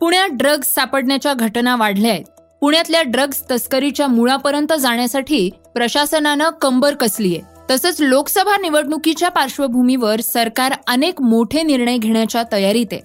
पुण्यात ड्रग्ज सापडण्याच्या घटना वाढल्या आहेत. पुण्यातल्या ड्रग्ज तस्करीच्या मुळापर्यंत जाण्यासाठी प्रशासनानं कंबर कसली आहे. तसंच लोकसभा निवडणुकीच्या पार्श्वभूमीवर सरकार अनेक मोठे निर्णय घेण्याच्या तयारीत आहे.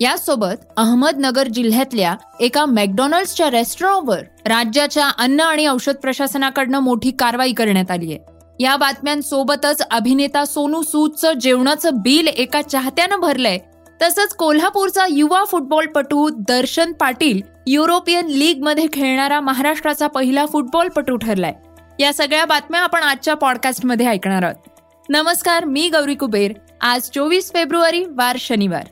यासोबत अहमदनगर जिल्ह्यातल्या एका मॅकडॉनल्ड्सच्या रेस्टॉरंटवर राज्याच्या अन्न आणि औषध प्रशासनाकडनं मोठी कारवाई करण्यात आली आहे. या बातम्यांसोबतच अभिनेता सोनू सूदचं जेवणाचं बिल एका चाहत्यानं भरलंय. तसंच कोल्हापूरचा युवा फुटबॉलपटू दर्शन पाटील युरोपियन लीगमध्ये खेळणारा महाराष्ट्राचा पहिला फुटबॉलपटू ठरलाय. या सगळ्या बातम्या आपण आजच्या पॉडकास्टमध्ये ऐकणार आहोत. नमस्कार मी गौरी कुबेर. आज चोवीस फेब्रुवारी वार शनिवार.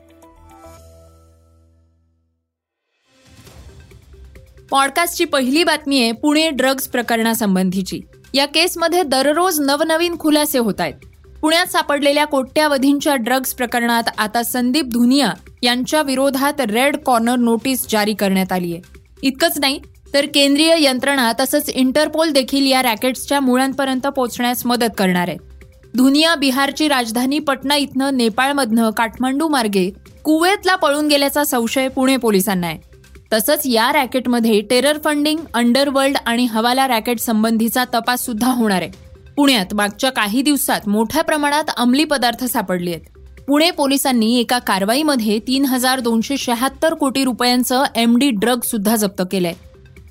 पॉडकास्टची पहिली बातमी आहे पुणे ड्रग्ज प्रकरणासंबंधीची. या केसमध्ये दररोज नवनवीन खुलासे होत आहेत. पुण्यात सापडलेल्या कोट्यावधींच्या ड्रग्ज प्रकरणात आता संदीप धुनिया यांच्या विरोधात रेड कॉर्नर नोटीस जारी करण्यात आली आहे. इतकंच नाही तर केंद्रीय यंत्रणा तसंच इंटरपोल देखील या रॅकेट्सच्या मुळांपर्यंत पोहोचण्यास मदत करणार आहे. धुनिया बिहारची राजधानी पटना इथनं नेपाळमधनं काठमांडू मार्गे कुवेतला पळून गेल्याचा संशय पुणे पोलिसांना आहे. तसंच या रॅकेटमध्ये टेरर फंडिंग अंडरवर्ल्ड आणि हवाला रॅकेट संबंधीचा तपास सुद्धा होणार आहे. पुण्यात मागच्या काही दिवसात मोठ्या प्रमाणात अंमली पदार्थ सापडले आहेत. पुणे पोलिसांनी एका कारवाईमध्ये तीन हजार दोनशे शहात्तर कोटी रुपयांचं एमडी ड्रग सुद्धा जप्त केलंय.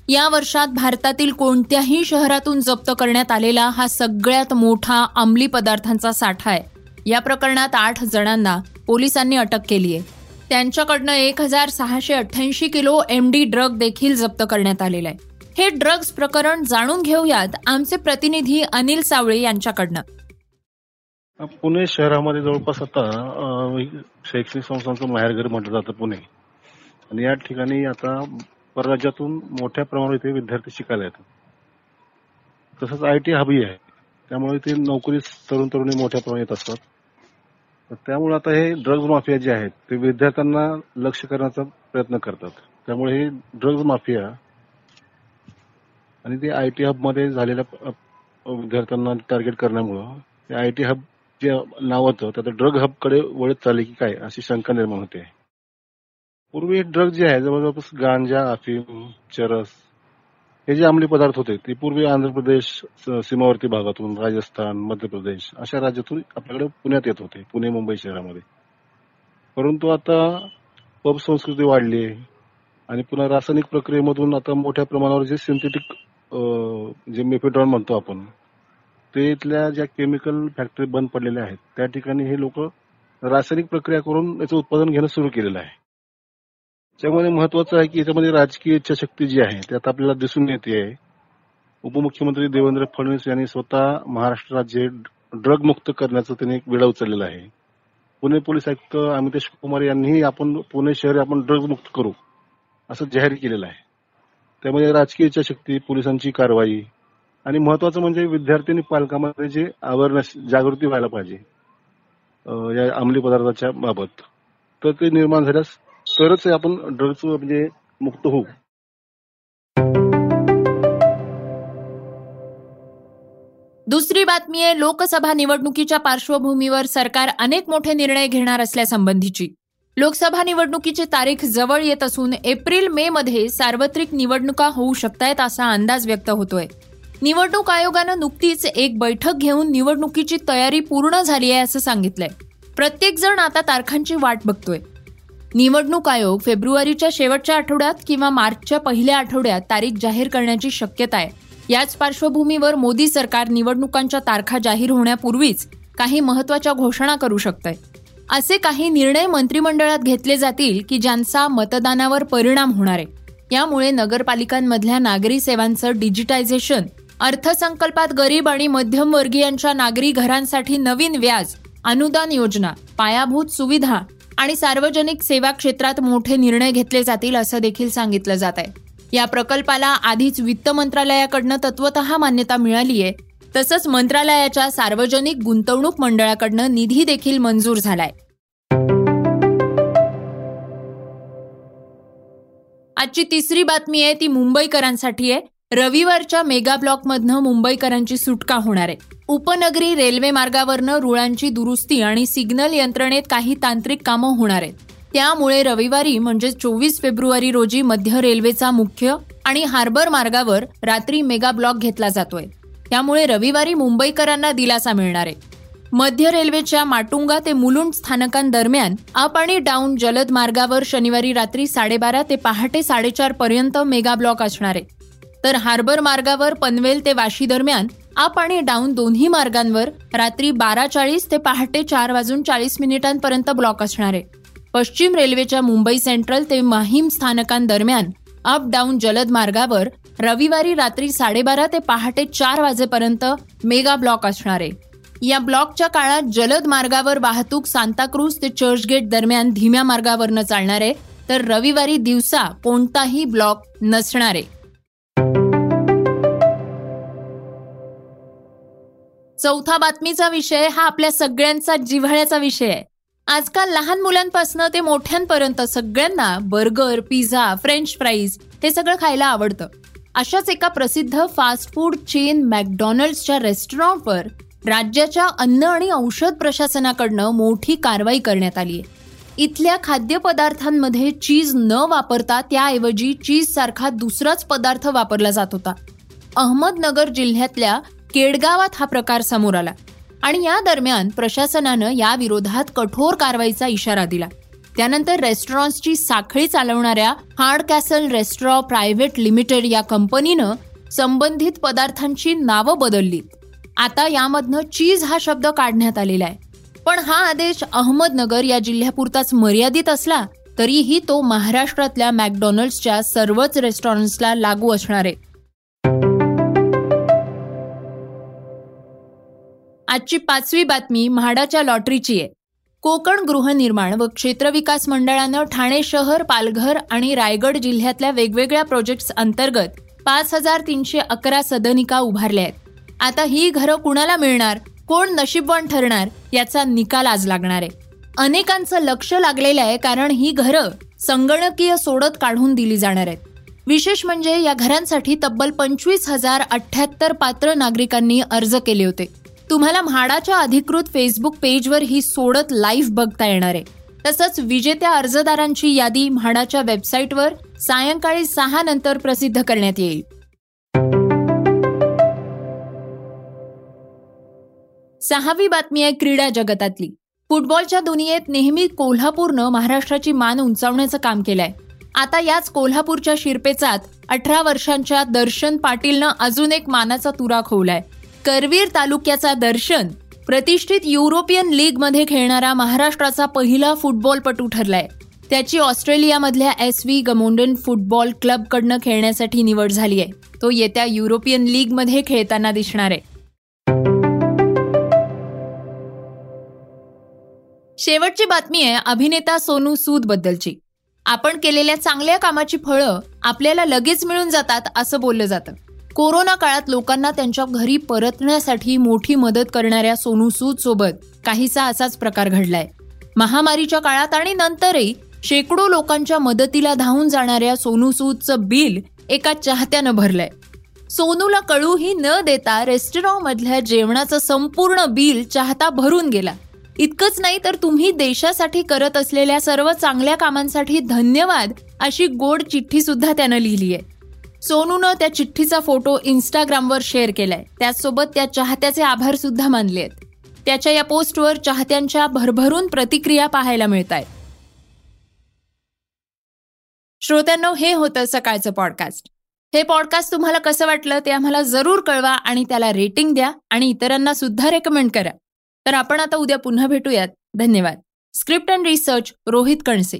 या वर्षात भारतातील कोणत्याही शहरातून जप्त करण्यात आलेला हा सगळ्यात मोठा अंमली पदार्थांचा साठा आहे. या प्रकरणात आठ जणांना पोलिसांनी अटक केली आहे. त्यांच्याकडनं एक हजार सहाशे अठ्ठ्याऐंशी किलो एम डी ड्रग देखील जप्त करण्यात आलेला आहे. हे ड्रग्ज प्रकरण जाणून घेऊयात आमचे प्रतिनिधी अनिल सावळे यांच्याकडनं. पुणे शहरामध्ये जवळपास आता शैक्षणिक संस्थांचं माहेरघर म्हटलं जातं पुणे. आणि या ठिकाणी आता परराज्यातून मोठ्या प्रमाणात इथे विद्यार्थी शिकायला येतात. तसंच आय टी हबी आहे. त्यामुळे इथे नोकरी तरुण तरुणी मोठ्या प्रमाणात येत असतात. त्यामुळे आता हे ड्रग्ज माफिया जे आहेत ते विद्यार्थ्यांना लक्ष करण्याचा प्रयत्न करतात. त्यामुळे हे ड्रग्ज माफिया आणि ते आय टी हबमध्ये झालेल्या विद्यार्थ्यांना टार्गेट करण्यामुळं ते आय टी हब जे नाव होतं त्याचं ड्रग हबकडे वळत चालले की काय अशी शंका निर्माण होते. पूर्वी ड्रग जे आहे जवळजवळ गांजा अफीम चरस हे जे अंमली पदार्थ होते ते पूर्वी आंध्र प्रदेश सीमावर्ती भागातून राजस्थान मध्य प्रदेश अशा राज्यातून आपल्याकडे पुण्यात येत होते पुणे मुंबई शहरामध्ये. परंतु आता पब संस्कृती वाढली आणि पुन्हा रासायनिक प्रक्रियेमधून आता मोठ्या प्रमाणावर जे सिंथेटिक जे मेफेड्रॉन म्हणतो आपण ते इथल्या ज्या केमिकल फॅक्टरी बंद पडलेल्या आहेत त्या ठिकाणी हे लोक रासायनिक प्रक्रिया करून याचं उत्पादन घेणं सुरू केलेलं आहे. त्यामध्ये महत्वाचं आहे की याच्यामध्ये राजकीय इच्छाशक्ती जी आहे त्यात आपल्याला दिसून येते आहे. उपमुख्यमंत्री देवेंद्र फडणवीस यांनी स्वतः महाराष्ट्र राज्य ड्रग मुक्त करण्याचं त्यांनी एक वेळा उचललेला आहे. पुणे पोलीस आयुक्त अमितेश कुमार यांनीही आपण पुणे शहर आपण ड्रग मुक्त करू असं जाहीर केलेलं आहे. त्यामध्ये राजकीय इच्छाशक्ती पोलिसांची कारवाई आणि महत्वाचं म्हणजे विद्यार्थी आणि पालकांमध्ये जे अवेअरनेस जागृती व्हायला पाहिजे या अंमली पदार्थाच्या बाबत. तर ते निर्माण झाल्यास तरच आपण ड्रग्ज म्हणजे मुक्त होऊ. दुसरी बातमी आहे लोकसभा निवडणुकीच्या पार्श्वभूमीवर सरकार अनेक मोठे निर्णय घेणार असल्यासंबंधीची. लोकसभा निवडणुकीची तारीख जवळ येत असून एप्रिल मे मध्ये सार्वत्रिक निवडणुका होऊ शकतायत असा अंदाज व्यक्त होतोय. निवडणूक आयोगानं नुकतीच एक बैठक घेऊन निवडणुकीची तयारी पूर्ण झाली आहे असं सांगितलंय. प्रत्येक जण आता तारखांची वाट बघतोय. निवडणूक आयोग फेब्रुवारीच्या शेवटच्या आठवड्यात किंवा मार्चच्या पहिल्या आठवड्यात तारीख जाहीर करण्याची शक्यता आहे. याच पार्श्वभूमीवर मोदी सरकार निवडणुकांच्या तारखा जाहीर होण्यापूर्वीच काही महत्त्वाच्या घोषणा करू शकतंय. असे काही निर्णय मंत्रिमंडळात घेतले जातील की ज्यांचा मतदानावर परिणाम होणार आहे. यामुळे नगरपालिकांमधल्या नागरी सेवांचं डिजिटायझेशन अर्थसंकल्पात गरीब आणि मध्यमवर्गीयांच्या नागरी घरांसाठी नवीन व्याज अनुदान योजना पायाभूत सुविधा आणि सार्वजनिक सेवा क्षेत्रात मोठे निर्णय घेतले जातील असं देखील सांगितलं जात आहे या प्रकल्पाला आधीच वित्त मंत्रालयाकडनं तत्वत मान्यता मिळाली आहे तसंच मंत्रालयाच्या सार्वजनिक गुंतवणूक मंडळाकडनं निधी देखील मंजूर झालाय. आजची तिसरी बातमी आहे ती मुंबईकरांसाठी आहे. रविवारच्या मेगा ब्लॉकमधनं मुंबईकरांची सुटका होणार आहे. उपनगरी रेल्वे मार्गावरनं रुळांची दुरुस्ती आणि सिग्नल यंत्रणेत काही तांत्रिक कामं होणार आहेत. त्यामुळे रविवारी म्हणजे चोवीस फेब्रुवारी रोजी मध्य रेल्वेचा मुख्य आणि हार्बर मार्गावर रात्री मेगा ब्लॉक घेतला जातोय. त्यामुळे रविवारी मुंबईकरांना दिलासा मिळणार आहे. मध्य रेल्वेच्या माटुंगा ते मुलुंड स्थानकांदरम्यान अप आणि डाऊन जलद मार्गावर शनिवारी रात्री साडेबारा ते पहाटे साडेचार पर्यंत मेगा ब्लॉक असणार आहे. तर हार्बर मार्गावर पनवेल ते वाशी दरम्यान अप आणि डाऊन दोन्ही मार्गांवर रात्री बारा चाळीस ते पहाटे चार वाजून चाळीस मिनिटांपर्यंत ब्लॉक असणार आहे. पश्चिम रेल्वेच्या मुंबई सेंट्रल ते माहीम स्थानकांदरम्यान अप डाऊन जलद मार्गावर रविवारी रात्री साडेबारा ते पहाटे चार वाजेपर्यंत मेगा ब्लॉक असणार. आहे या ब्लॉकच्या काळात जलद मार्गावर वाहतूक सांताक्रूज ते चर्चगेट दरम्यान धीम्या मार्गावरनं चालणार आहे तर रविवारी दिवसा कोणताही ब्लॉक नसणार. आहे चौथा बातमीचा विषय हा आपल्या सगळ्यांचा जिव्हाळ्याचा विषय आहे. आजकाल लहान मुलांपासून ते मोठ्यांपर्यंत सगळ्यांना बर्गर पिझ्झा फ्रेंच फ्राईज हे सगळं खायला आवडतं. अशाच एका प्रसिद्ध फास्ट फूड चेन मॅकडॉनल्ड्सच्या रेस्टॉरंटवर राज्याच्या अन्न आणि औषध प्रशासनाकडनं मोठी कारवाई करण्यात आली आहे इथल्या खाद्यपदार्थांमध्ये चीज न वापरता त्याऐवजी चीज सारखा दुसराच पदार्थ वापरला जात होता. अहमदनगर जिल्ह्यातल्या केडगावात हा प्रकार समोर आला आणि या दरम्यान प्रशासनानं या विरोधात कठोर कारवाईचा इशारा दिला. त्यानंतर रेस्टॉरंट्सची साखळी चालवणाऱ्या Hard Castle Resto Private Limited या कंपनीनं संबंधित पदार्थांची नावं बदललीत. आता यामधनं चीज हा शब्द काढण्यात आलेला आहे. पण हा आदेश अहमदनगर या जिल्ह्यापुरताच मर्यादित असला तरीही तो महाराष्ट्रातल्या मॅकडॉनल्ड्सच्या सर्वच रेस्टॉरंट्सला लागू असणार आहे. आजची पाचवी बातमी म्हाडाच्या लॉटरीची आहे. कोकण गृहनिर्माण व क्षेत्रविकास मंडळानं ठाणे शहर पालघर आणि रायगड जिल्ह्यातल्या वेगवेगळ्या प्रोजेक्ट्स अंतर्गत पाच हजार तीनशे अकरा सदनिका उभारल्या आहेत. आता ही घरं कुणाला मिळणार? कोण नशीबवान ठरणार? याचा निकाल आज लागणार आहे. अनेकांचं लक्ष लागलेलं आहे कारण ही घरं संगणकीय सोडत काढून दिली जाणार आहेत. विशेष म्हणजे या घरांसाठी तब्बल पंचवीस हजार अठ्ठ्याहत्तर पात्र नागरिकांनी अर्ज केले होते. तुम्हाला म्हाडाच्या अधिकृत फेसबुक पेजवर ही सोडत लाईव्ह बघता येणार आहे. तसंच विजेत्या अर्जदारांची यादी म्हाडाच्या वेबसाईटवर सायंकाळी सहा नंतर प्रसिद्ध करण्यात येईल. सहावी बातमी आहे क्रीडा जगतातली. फुटबॉलच्या दुनियेत नेहमी कोल्हापूरनं महाराष्ट्राची मान उंचावण्याचं काम केलंय. आता याच कोल्हापूरच्या शिरपेचात अठरा वर्षांच्या दर्शन पाटीलनं अजून एक मानाचा तुरा खोवलाय. करवीर तालुक्याचा दर्शन. प्रतिष्ठित युरोपियन लीगमध्ये खेळणारा महाराष्ट्राचा पहिला फुटबॉलपटू ठरलाय. त्याची ऑस्ट्रेलियामधल्या एस व्ही गमोंडन फुटबॉल क्लबकडनं खेळण्यासाठी निवड झाली आहे. तो येत्या युरोपियन लीगमध्ये खेळताना दिसणार आहे. शेवटची बातमी आहे अभिनेता सोनू सूद बद्दलची. आपण केलेल्या चांगल्या कामाची फळं आपल्याला लगेच मिळून जातात असं बोललं जातं. कोरोना काळात लोकांना त्यांच्या घरी परतण्यासाठी मोठी मदत करणाऱ्या सोनू सूद सोबत काहीसा असाच प्रकार घडलाय. महामारीच्या काळात आणि नंतरही शेकडो लोकांच्या मदतीला धावून जाणाऱ्या सोनू सूदचं बिल एका चाहत्यानं भरलंय. सोनूला कळूही न देता रेस्टॉरंटमधल्या जेवणाचं संपूर्ण बिल चाहता भरून गेला. इतकंच नाही तर तुम्ही देशासाठी करत असलेल्या सर्व चांगल्या कामांसाठी धन्यवाद अशी गोड चिठ्ठी सुद्धा त्यानं लिहिली आहे सोनूनं त्या चिठ्ठीचा फोटो इन्स्टाग्रामवर शेअर केलाय. त्याचसोबत त्या चाहत्याचे आभार सुद्धा मानले आहेत. त्याच्या या पोस्टवर चाहत्यांच्या भरभरून प्रतिक्रिया पाहायला मिळत आहेत श्रोत्यांनो हे होतं सकाळचं पॉडकास्ट हे पॉडकास्ट तुम्हाला कसं वाटलं ते आम्हाला जरूर कळवा आणि त्याला रेटिंग द्या आणि इतरांना सुद्धा रेकमेंड करा. तर आपण आता उद्या पुन्हा भेटूयात. धन्यवाद. Script and research Rohit Kanse.